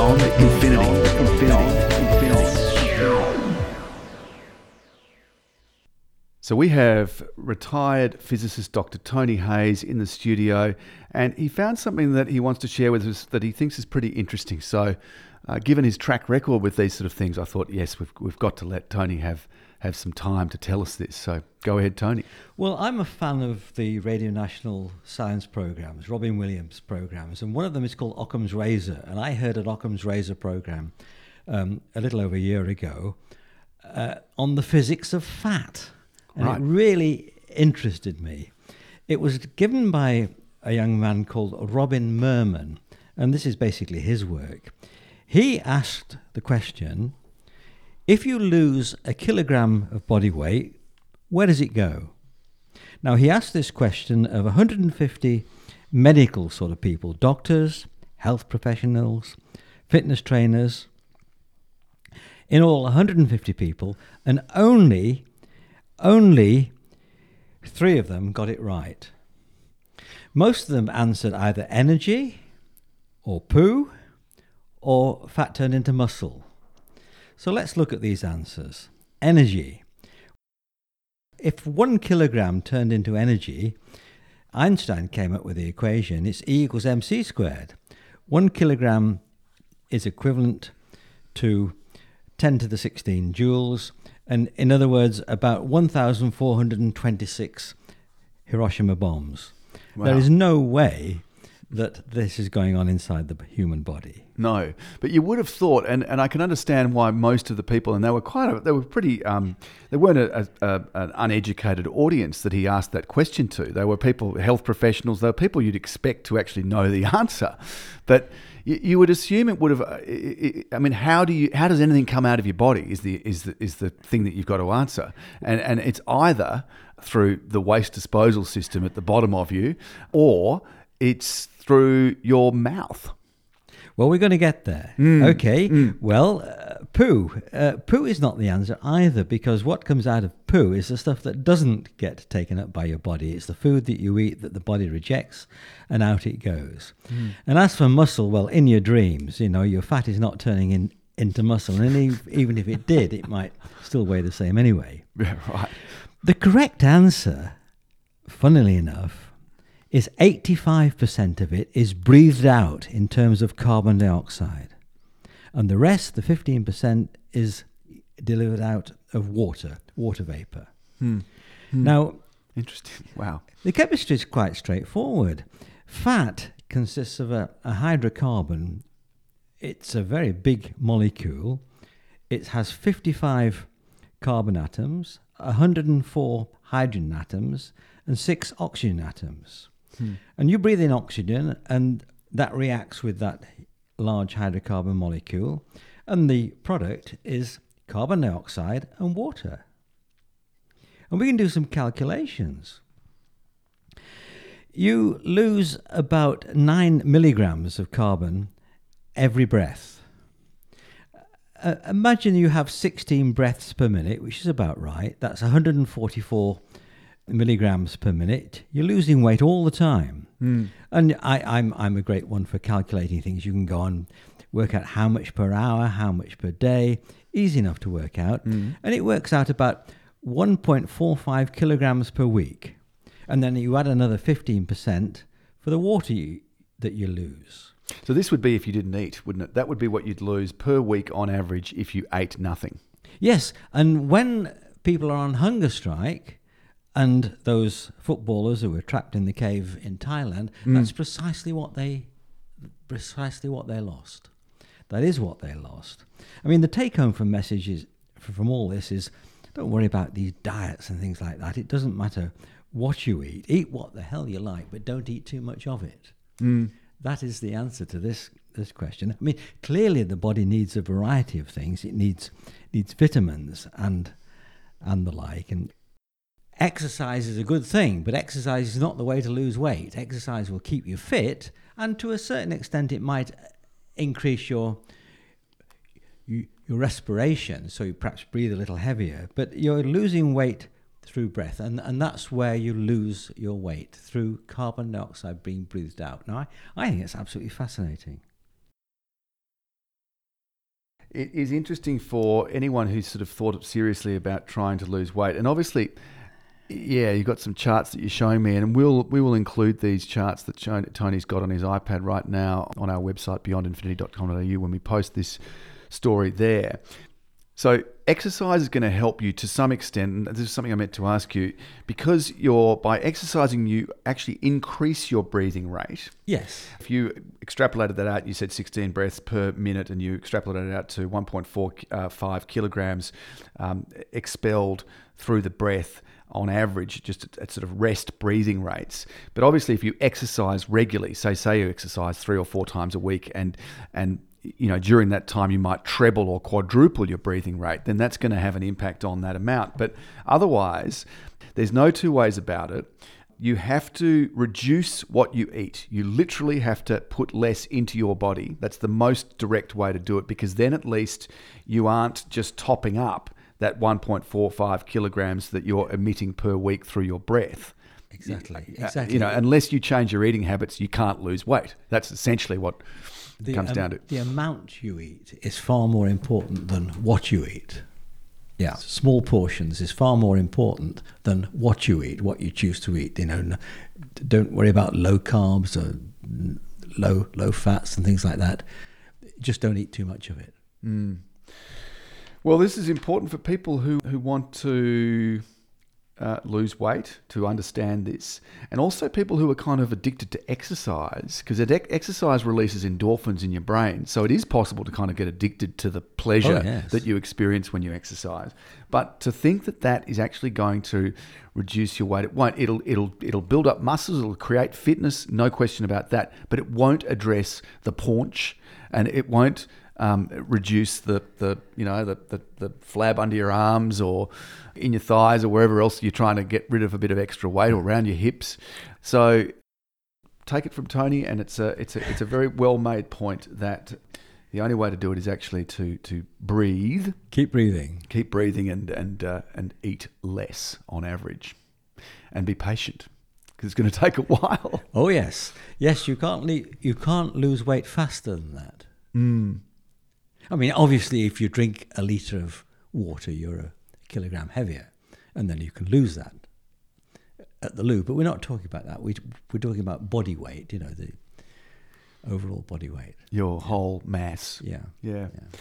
beyond infinity. So we have retired physicist Dr. Tony Hayes in the studio, and he found something that he wants to share with us that he thinks is pretty interesting. So, uh, given his track record with these sort of things, I thought, yes, we've, we've got to let Tony have, have some time to tell us this. So, go ahead, Tony. Well, I'm a fan of the Radio National science programs, Robyn Williams programs, and one of them is called Occam's Razor. And I heard an Occam's Razor program um, a little over a year ago uh, on the physics of fat and right. it really interested me. It was given by a young man called Robin Meerman, and this is basically his work. He asked the question if you lose a kilogram of body weight, where does it go? Now, he asked this question of 150 medical sort of people doctors, health professionals, fitness trainers, in all 150 people, and only only three of them got it right. Most of them answered either energy or poo or fat turned into muscle. So let's look at these answers. Energy. If one kilogram turned into energy, Einstein came up with the equation it's E equals mc squared. One kilogram is equivalent to 10 to the 16 joules, and in other words, about 1,426 Hiroshima bombs. Wow. There is no way that this is going on inside the human body. No, but you would have thought, and, and I can understand why most of the people, and they were quite, a, they were pretty, um, they weren't a, a, an uneducated audience that he asked that question to. They were people, health professionals, they were people you'd expect to actually know the answer. But you, you would assume it would have. Uh, I mean, how do you? How does anything come out of your body? Is the is the, is the thing that you've got to answer, and and it's either through the waste disposal system at the bottom of you, or it's through your mouth. Well, we're going to get there. Mm. Okay. Mm. Well, uh, poo. Uh, poo is not the answer either because what comes out of poo is the stuff that doesn't get taken up by your body. It's the food that you eat that the body rejects and out it goes. Mm. And as for muscle, well, in your dreams, you know, your fat is not turning in, into muscle. And even if it did, it might still weigh the same anyway. Yeah, right. The correct answer, funnily enough, is 85% of it is breathed out in terms of carbon dioxide. And the rest, the 15%, is delivered out of water, water vapor. Hmm. Hmm. Now, interesting. Wow. The chemistry is quite straightforward. Fat consists of a, a hydrocarbon. It's a very big molecule. It has 55 carbon atoms, 104 hydrogen atoms, and six oxygen atoms. Hmm. And you breathe in oxygen, and that reacts with that large hydrocarbon molecule, and the product is carbon dioxide and water. And we can do some calculations. You lose about 9 milligrams of carbon every breath. Uh, imagine you have 16 breaths per minute, which is about right. That's 144 milligrams per minute, you're losing weight all the time. Mm. And I, I'm, I'm a great one for calculating things. You can go on, work out how much per hour, how much per day, easy enough to work out. Mm. And it works out about 1.45 kilograms per week. And then you add another 15% for the water you, that you lose. So this would be if you didn't eat, wouldn't it? That would be what you'd lose per week on average if you ate nothing. Yes, and when people are on hunger strike, and those footballers who were trapped in the cave in Thailand, mm. that's precisely what they precisely what they lost. That is what they lost. I mean, the take home from messages from all this is don't worry about these diets and things like that. It doesn't matter what you eat. Eat what the hell you like, but don't eat too much of it. Mm. That is the answer to this this question. I mean, clearly the body needs a variety of things. It needs needs vitamins and and the like. And exercise is a good thing, but exercise is not the way to lose weight. Exercise will keep you fit, and to a certain extent, it might increase your your respiration, so you perhaps breathe a little heavier. But you're losing weight through breath, and, and that's where you lose your weight through carbon dioxide being breathed out. Now, I, I think it's absolutely fascinating. it is interesting for anyone who's sort of thought seriously about trying to lose weight. And obviously, yeah, you've got some charts that you're showing me, and we'll we will include these charts that Tony's got on his iPad right now on our website beyondinfinity.com.au when we post this story there. So exercise is going to help you to some extent. And this is something I meant to ask you because you're by exercising you actually increase your breathing rate. Yes. If you extrapolated that out, you said 16 breaths per minute, and you extrapolated it out to 1.45 uh, kilograms um, expelled through the breath on average, just at, sort of rest breathing rates. But obviously, if you exercise regularly, say say you exercise three or four times a week, and and you know, during that time you might treble or quadruple your breathing rate, then that's going to have an impact on that amount. But otherwise, there's no two ways about it. You have to reduce what you eat. You literally have to put less into your body. That's the most direct way to do it because then at least you aren't just topping up that 1.45 kilograms that you're emitting per week through your breath. Exactly. Exactly. You know, unless you change your eating habits, you can't lose weight. That's essentially what the, comes um, down to. The amount you eat is far more important than what you eat. Yeah. Small portions is far more important than what you eat, what you choose to eat. You know, don't worry about low carbs or low low fats and things like that. Just don't eat too much of it. Mm. Well, this is important for people who, who want to uh, lose weight to understand this, and also people who are kind of addicted to exercise because exercise releases endorphins in your brain. So it is possible to kind of get addicted to the pleasure oh, yes. that you experience when you exercise. But to think that that is actually going to reduce your weight, it won't. It'll it'll it'll build up muscles. It'll create fitness, no question about that. But it won't address the paunch, and it won't um, reduce the, the you know the, the, the flab under your arms or in your thighs or wherever else you're trying to get rid of a bit of extra weight or around your hips. So take it from Tony, and it's a it's a it's a very well made point that the only way to do it is actually to to breathe, keep breathing, keep breathing, and and uh, and eat less on average, and be patient because it's going to take a while. Oh yes, yes, you can't le- you can't lose weight faster than that. Mm. I mean, obviously, if you drink a litre of water, you're a kilogram heavier, and then you can lose that at the loo. But we're not talking about that. We, we're talking about body weight, you know, the overall body weight. Your whole mass. Yeah. Yeah. yeah.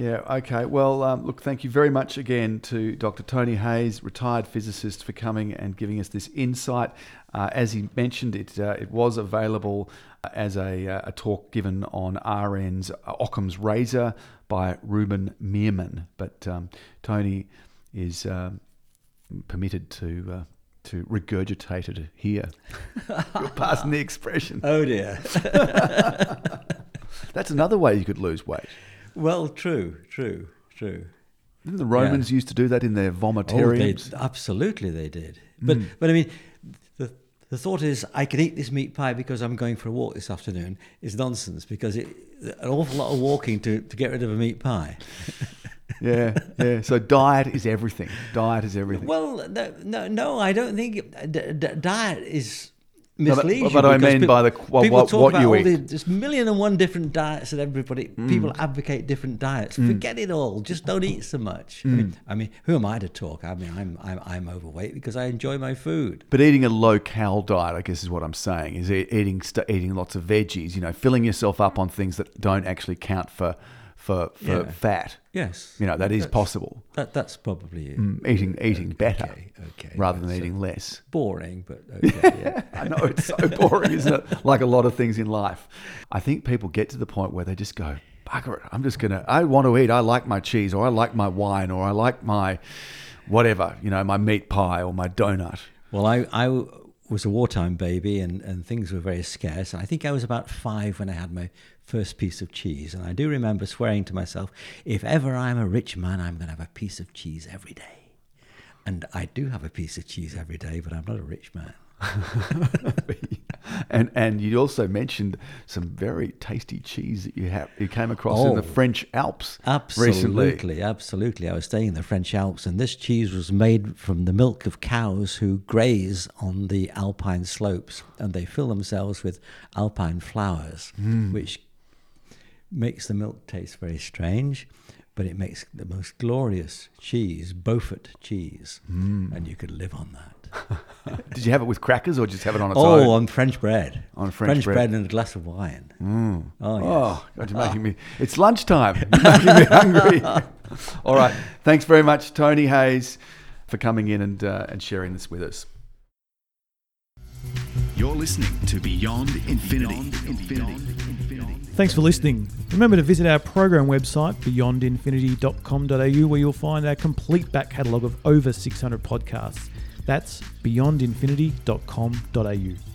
Yeah, okay. Well, um, look, thank you very much again to Dr. Tony Hayes, retired physicist, for coming and giving us this insight. Uh, as he mentioned, it, uh, it was available as a, uh, a talk given on RN's Occam's Razor by Ruben Meerman. But um, Tony is uh, permitted to uh, to regurgitate it here. You're passing the expression. Oh dear. That's another way you could lose weight. Well, true, true, true. Didn't the Romans yeah. used to do that in their vomitariums? Oh, they, absolutely, they did. But mm. but I mean, the the thought is I can eat this meat pie because I'm going for a walk this afternoon is nonsense because it, an awful lot of walking to, to get rid of a meat pie. yeah, yeah. So diet is everything. Diet is everything. Well, no, no, no I don't think d- d- diet is misleads no, but, but I mean by the well, people what, talk what about you all eat. The, there's a million and one different diets that everybody mm. people advocate different diets. Mm. Forget it all. Just don't eat so much. Mm. I, mean, I mean, who am I to talk? I mean, I'm I'm I'm overweight because I enjoy my food. But eating a low cal diet, I guess, is what I'm saying. Is eating eating lots of veggies. You know, filling yourself up on things that don't actually count for for, for yeah. fat. Yes, you know that is possible. That that's probably it. Mm, eating eating better, okay, okay. rather than eating less. Boring, but okay, yeah. I know it's so boring, isn't it? Like a lot of things in life. I think people get to the point where they just go, "Bugger it! I'm just gonna. I want to eat. I like my cheese, or I like my wine, or I like my whatever. You know, my meat pie or my donut." Well, I I was a wartime baby, and and things were very scarce. And I think I was about five when I had my first piece of cheese. And I do remember swearing to myself, if ever I'm a rich man, I'm going to have a piece of cheese every day. And I do have a piece of cheese every day, but I'm not a rich man. and and you also mentioned some very tasty cheese that you have you came across oh, in the oh. French Alps absolutely, recently. Absolutely, I was staying in the French Alps, and this cheese was made from the milk of cows who graze on the alpine slopes, and they fill themselves with alpine flowers, mm. which makes the milk taste very strange, but it makes the most glorious cheese, Beaufort cheese, Mm. and you could live on that. Did you have it with crackers or just have it on its oh, own? Oh, on French bread. On French bread. and a glass of wine. Mm. Oh, yes. Oh, God, you're making me. It's lunchtime. You're making me hungry. All right. Thanks very much, Tony Hayes, for coming in and uh, and sharing this with us. You're listening to Beyond Infinity. Thanks for listening. Remember to visit our program website, beyondinfinity.com.au, where you'll find our complete back catalogue of over 600 podcasts. That's beyondinfinity.com.au.